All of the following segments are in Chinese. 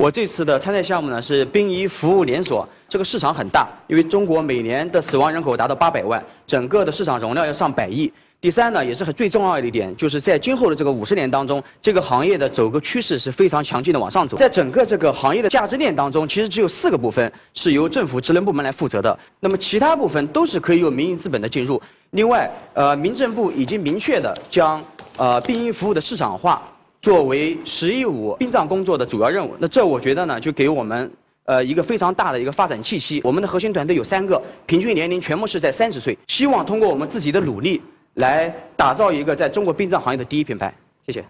我这次的参赛项目呢是殡仪服务连锁，这个市场很大，因为中国每年的死亡人口达到八百万，整个的市场容量要上百亿。第三呢，也是很最重要的一点，就是在今后的这个五十年当中，这个行业的走个趋势是非常强劲的往上走。在整个这个行业的价值链当中，其实只有四个部分是由政府职能部门来负责的，那么其他部分都是可以由民营资本的进入。另外，呃，民政部已经明确的将呃殡仪服务的市场化作为“十一五”殡葬工作的主要任务。那这我觉得呢，就给我们呃一个非常大的一个发展气息。我们的核心团队有三个，平均年龄全部是在三十岁，希望通过我们自己的努力。来打造一个在中国殡葬行业的第一品牌，谢谢。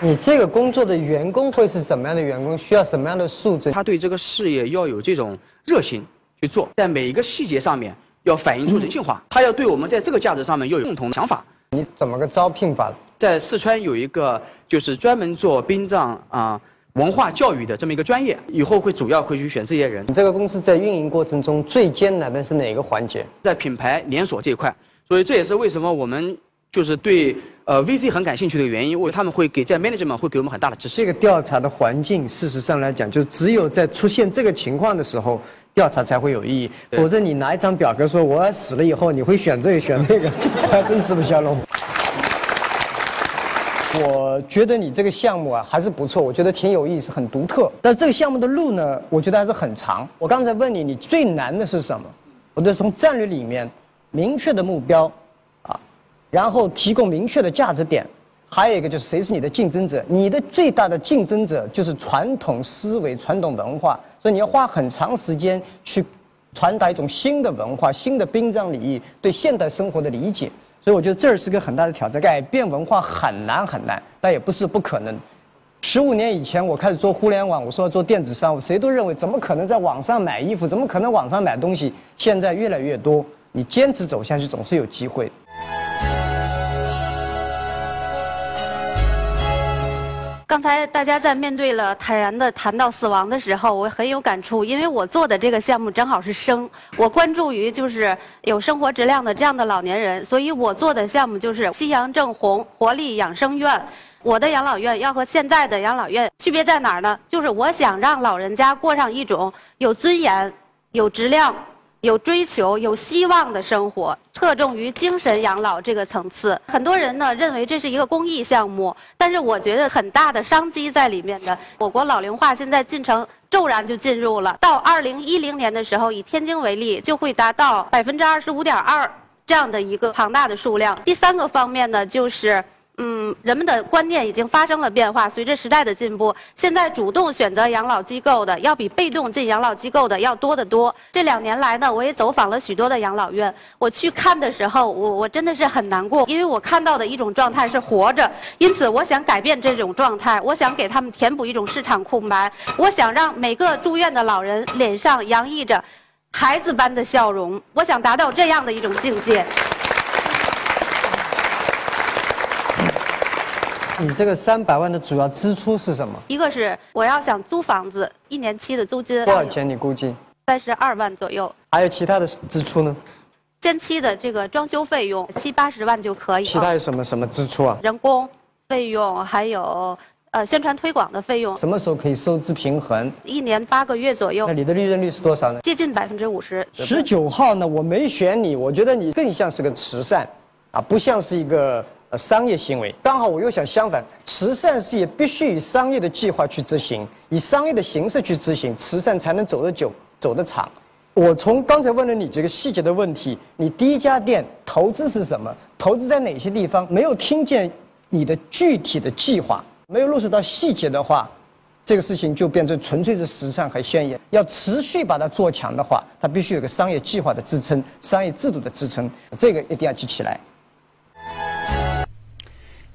你这个工作的员工会是什么样的员工？需要什么样的素质？他对这个事业要有这种热心去做，在每一个细节上面要反映出人性化。他要对我们在这个价值上面要有共同的想法。你怎么个招聘法？在四川有一个就是专门做殡葬啊。文化教育的这么一个专业，以后会主要会去选这些人。你这个公司在运营过程中最艰难的是哪个环节？在品牌连锁这一块，所以这也是为什么我们就是对呃 VC 很感兴趣的原因，因为他们会给在 management 会给我们很大的支持。这个调查的环境，事实上来讲，就只有在出现这个情况的时候，调查才会有意义。否则你拿一张表格说我死了以后你会选这个选那个，还真吃不消了。我觉得你这个项目啊还是不错，我觉得挺有意思，很独特。但是这个项目的路呢，我觉得还是很长。我刚才问你，你最难的是什么？我得从战略里面明确的目标，啊，然后提供明确的价值点，还有一个就是谁是你的竞争者？你的最大的竞争者就是传统思维、传统文化，所以你要花很长时间去传达一种新的文化、新的殡葬礼仪对现代生活的理解。所以我觉得这是个很大的挑战，改变文化很难很难，但也不是不可能。十五年以前我开始做互联网，我说要做电子商务，谁都认为怎么可能在网上买衣服，怎么可能网上买东西？现在越来越多，你坚持走下去，总是有机会。刚才大家在面对了坦然的谈到死亡的时候，我很有感触，因为我做的这个项目正好是生，我关注于就是有生活质量的这样的老年人，所以我做的项目就是夕阳正红活力养生院。我的养老院要和现在的养老院区别在哪儿呢？就是我想让老人家过上一种有尊严、有质量。有追求、有希望的生活，侧重于精神养老这个层次。很多人呢认为这是一个公益项目，但是我觉得很大的商机在里面的。我国老龄化现在进程骤然就进入了，到二零一零年的时候，以天津为例，就会达到百分之二十五点二这样的一个庞大的数量。第三个方面呢，就是。嗯，人们的观念已经发生了变化。随着时代的进步，现在主动选择养老机构的要比被动进养老机构的要多得多。这两年来呢，我也走访了许多的养老院。我去看的时候，我我真的是很难过，因为我看到的一种状态是活着。因此，我想改变这种状态，我想给他们填补一种市场空白。我想让每个住院的老人脸上洋溢着孩子般的笑容。我想达到这样的一种境界。你这个三百万的主要支出是什么？一个是我要想租房子，一年期的租金多少钱？你估计三十二万左右。还有其他的支出呢？先期的这个装修费用七八十万就可以。其他有什么什么支出啊？人工费用还有呃宣传推广的费用。什么时候可以收支平衡？一年八个月左右。那你的利润率是多少呢？接近百分之五十。十九号呢？我没选你，我觉得你更像是个慈善，啊，不像是一个。商业行为刚好我又想相反，慈善事业必须以商业的计划去执行，以商业的形式去执行，慈善才能走得久、走得长。我从刚才问了你这个细节的问题，你第一家店投资是什么？投资在哪些地方？没有听见你的具体的计划，没有落实到细节的话，这个事情就变成纯粹是时尚和宣言。要持续把它做强的话，它必须有个商业计划的支撑，商业制度的支撑，这个一定要记起来。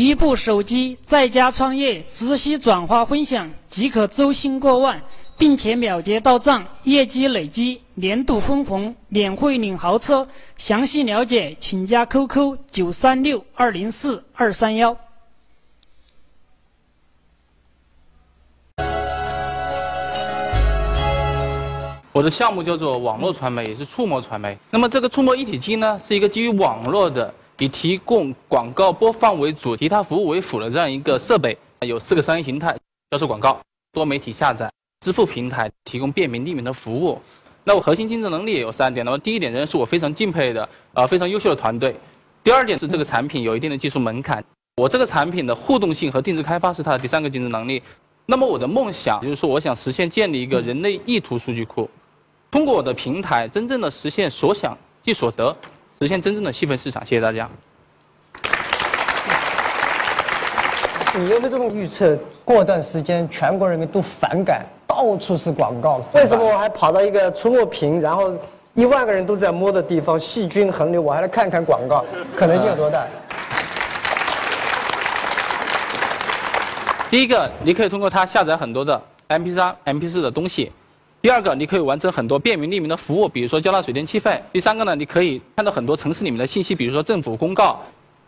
一部手机，在家创业，只需转发分享即可周薪过万，并且秒结到账，业绩累积，年度分红，免费领豪车。详细了解请加 QQ 九三六二零四二三幺。我的项目叫做网络传媒，也是触摸传媒。那么这个触摸一体机呢，是一个基于网络的。以提供广告播放为主、其他服务为辅的这样一个设备，有四个商业形态：销售广告、多媒体下载、支付平台，提供便民利民的服务。那我核心竞争能力也有三点。那么第一点仍然，是我非常敬佩的，呃，非常优秀的团队。第二点是这个产品有一定的技术门槛，我这个产品的互动性和定制开发是它的第三个竞争能力。那么我的梦想就是说，我想实现建立一个人类意图数据库，通过我的平台，真正的实现所想即所得，实现真正的细分市场。谢谢大家。你有没有这种预测？过段时间全国人民都反感，到处是广告。为什么我还跑到一个触摸屏，然后一万个人都在摸的地方，细菌横流，我还来看看广告，可能性有多大？第一个，你可以通过它下载很多的 MP3、MP4 的东西；第二个，你可以完成很多便民利民的服务，比如说交纳水电气费；第三个呢，你可以看到很多城市里面的信息，比如说政府公告。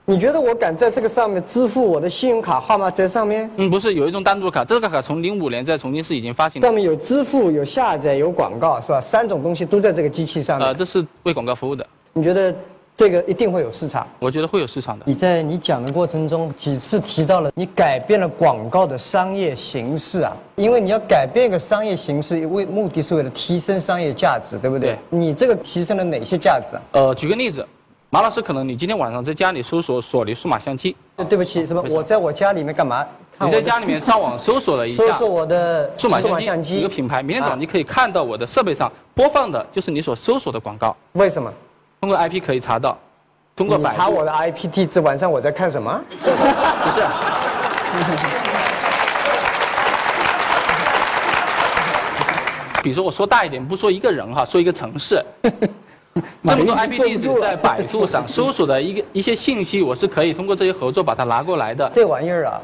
你觉得我敢在这个上面支付我的信用卡号码在上面？嗯，不是，有一种单独卡，这个卡从零五年在重庆市已经发行。上面有支付、有下载、有广告，是吧？三种东西都在这个机器上面。呃，这是为广告服务的。你觉得这个一定会有市场？我觉得会有市场的。你在你讲的过程中几次提到了你改变了广告的商业形式啊，因为你要改变一个商业形式，为目的是为了提升商业价值，对不对？对你这个提升了哪些价值啊？呃，举个例子，马老师，可能你今天晚上在家里搜索索尼数码相机，呃对不起，什么？我在我家里面干嘛？你在家里面上网搜索了一下 搜索我的数码相相机一个品牌，明天早啊上你可以看到我的设备上播放的就是你所搜索的广告，为什么？通过 IP 可以查到，通过百度。查我的 IP 地址，晚上我在看什么？不是。比如说我说大一点，不说一个人哈，说一个城市，这么多 IP 地址在百度上搜索的一个一些信息，我是可以通过这些合作把它拿过来的，这玩意儿啊，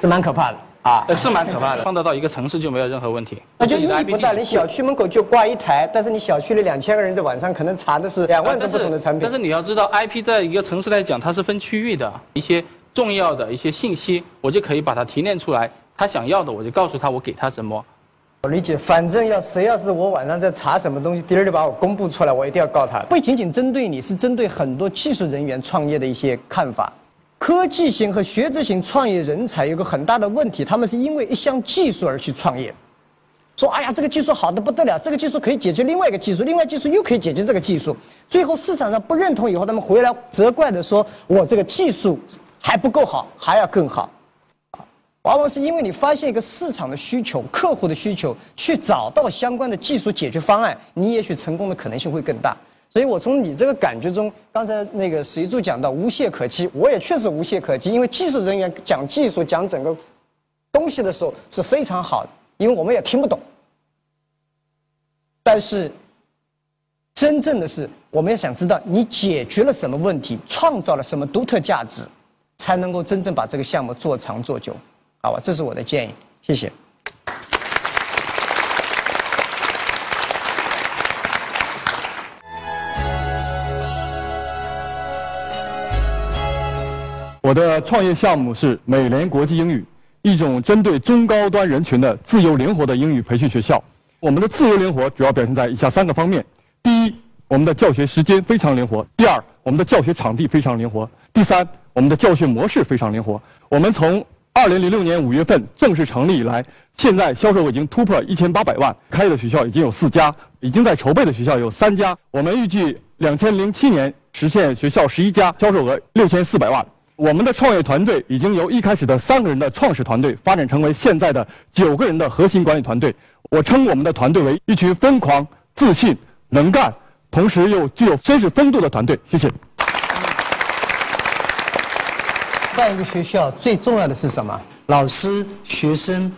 是蛮可怕的啊。呃是蛮可怕的。放得到一个城市就没有任何问题。那就意义不大，你小区门口就挂一台，但是你小区里两千个人在晚上可能查的是两万种不同的产品但。是你要知道，IP 在一个城市来讲，它是分区域的，一些重要的一些信息，我就可以把它提炼出来。他想要的，我就告诉他，我给他什么。我理解，反正要谁要是我晚上在查什么东西，第二天把我公布出来，我一定要告他。不仅仅针对你，是针对很多技术人员创业的一些看法。科技型和学者型创业人才有个很大的问题，他们是因为一项技术而去创业。说哎呀，这个技术好的不得了，这个技术可以解决另外一个技术，另外技术又可以解决这个技术，最后市场上不认同以后，他们回来责怪的说，我这个技术还不够好，还要更好。往往是因为你发现一个市场的需求、客户的需求，去找到相关的技术解决方案，你也许成功的可能性会更大。所以我从你这个感觉中，刚才那个史一柱讲到无懈可击，我也确实无懈可击，因为技术人员讲技术、讲整个东西的时候是非常好的，因为我们也听不懂。但是真正的是，我们要想知道你解决了什么问题，创造了什么独特价值，才能够真正把这个项目做长做久。好吧，这是我的建议，谢谢。我的创业项目是美联国际英语，一种针对中高端人群的自由灵活的英语培训学校。我们的自由灵活主要表现在以下三个方面：第一，我们的教学时间非常灵活；第二，我们的教学场地非常灵活；第三，我们的教学模式非常灵活。我们从2006年5月份正式成立以来，现在销售额已经突破1800万，开的学校已经有四家，已经在筹备的学校有三家。我们预计2007年实现学校11家，销售额6400万。我们的创业团队已经由一开始的三个人的创始团队发展成为现在的九个人的核心管理团队。我称我们的团队为一群疯狂、自信、能干，同时又具有绅士风度的团队。谢谢。办一个学校最重要的是什么？老师、学生，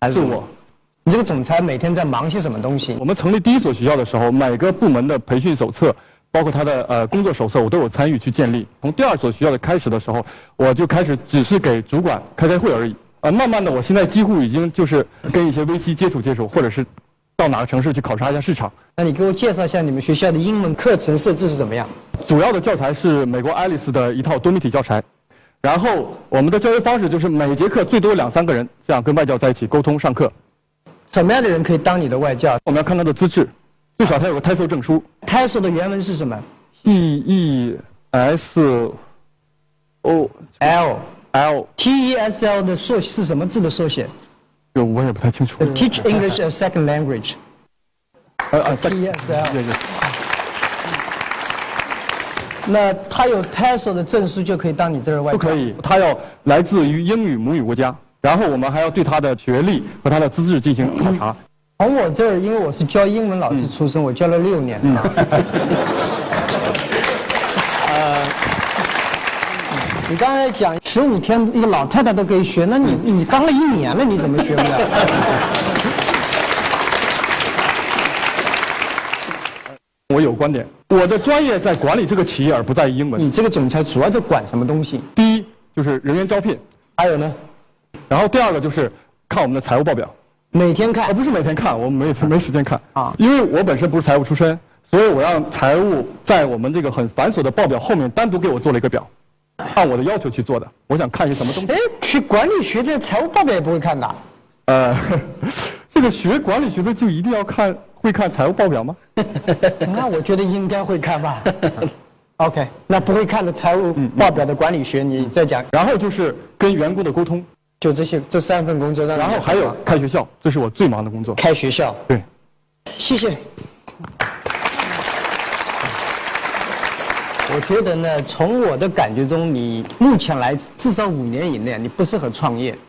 还是是我？你这个总裁每天在忙些什么东西？我们成立第一所学校的时候，每个部门的培训手册，包括他的呃工作手册，我都有参与去建立。从第二所学校的开始的时候，我就开始只是给主管开开会而已。呃，慢慢的，我现在几乎已经就是跟一些 VC 接触接触，或者是到哪个城市去考察一下市场。那你给我介绍一下你们学校的英文课程设置是怎么样？主要的教材是美国爱丽丝的一套多媒体教材，然后我们的教学方式就是每节课最多两三个人这样跟外教在一起沟通上课。什么样的人可以当你的外教我们要看他的资质，最少他有个 TESOL 证书。？TESOL 的原文是什么？T E S O L L，T E S L 的缩是什么字的缩写这我也不太清楚。？Teach English as Second Language。呃呃 T E S L。那他有 TESOL 的证书就可以当你这儿外教？不可以，他要来自于英语母语国家，然后我们还要对他的学历和他的资质进行考察。从我这儿，因为我是教英文老师出身，我教了六年。呃，你刚才讲十五天一个老太太都可以学，那你你当了一年了，你怎么学不了？我有观点，我的专业在管理这个企业，而不在于英文。你这个总裁主要在管什么东西？第一就是人员招聘，还有呢？然后第二个就是看我们的财务报表。每天看我不是每天看，我没没时间看啊因为我本身不是财务出身，所以我让财务在我们这个很繁琐的报表后面单独给我做了一个表，按我的要求去做的。我想看一些什么东西哎。，学管理学的财务报表也不会看的。呃，这个学管理学的就一定要看会看财务报表吗？那我觉得应该会看吧。OK，那不会看的财务报表的管理学，你再讲。然后就是跟员工的沟通，就这些这三份工作然后还有开学校，这是我最忙的工作。开学校。对，谢谢。我觉得呢，从我的感觉中，你目前来至少五年以内，你不适合创业。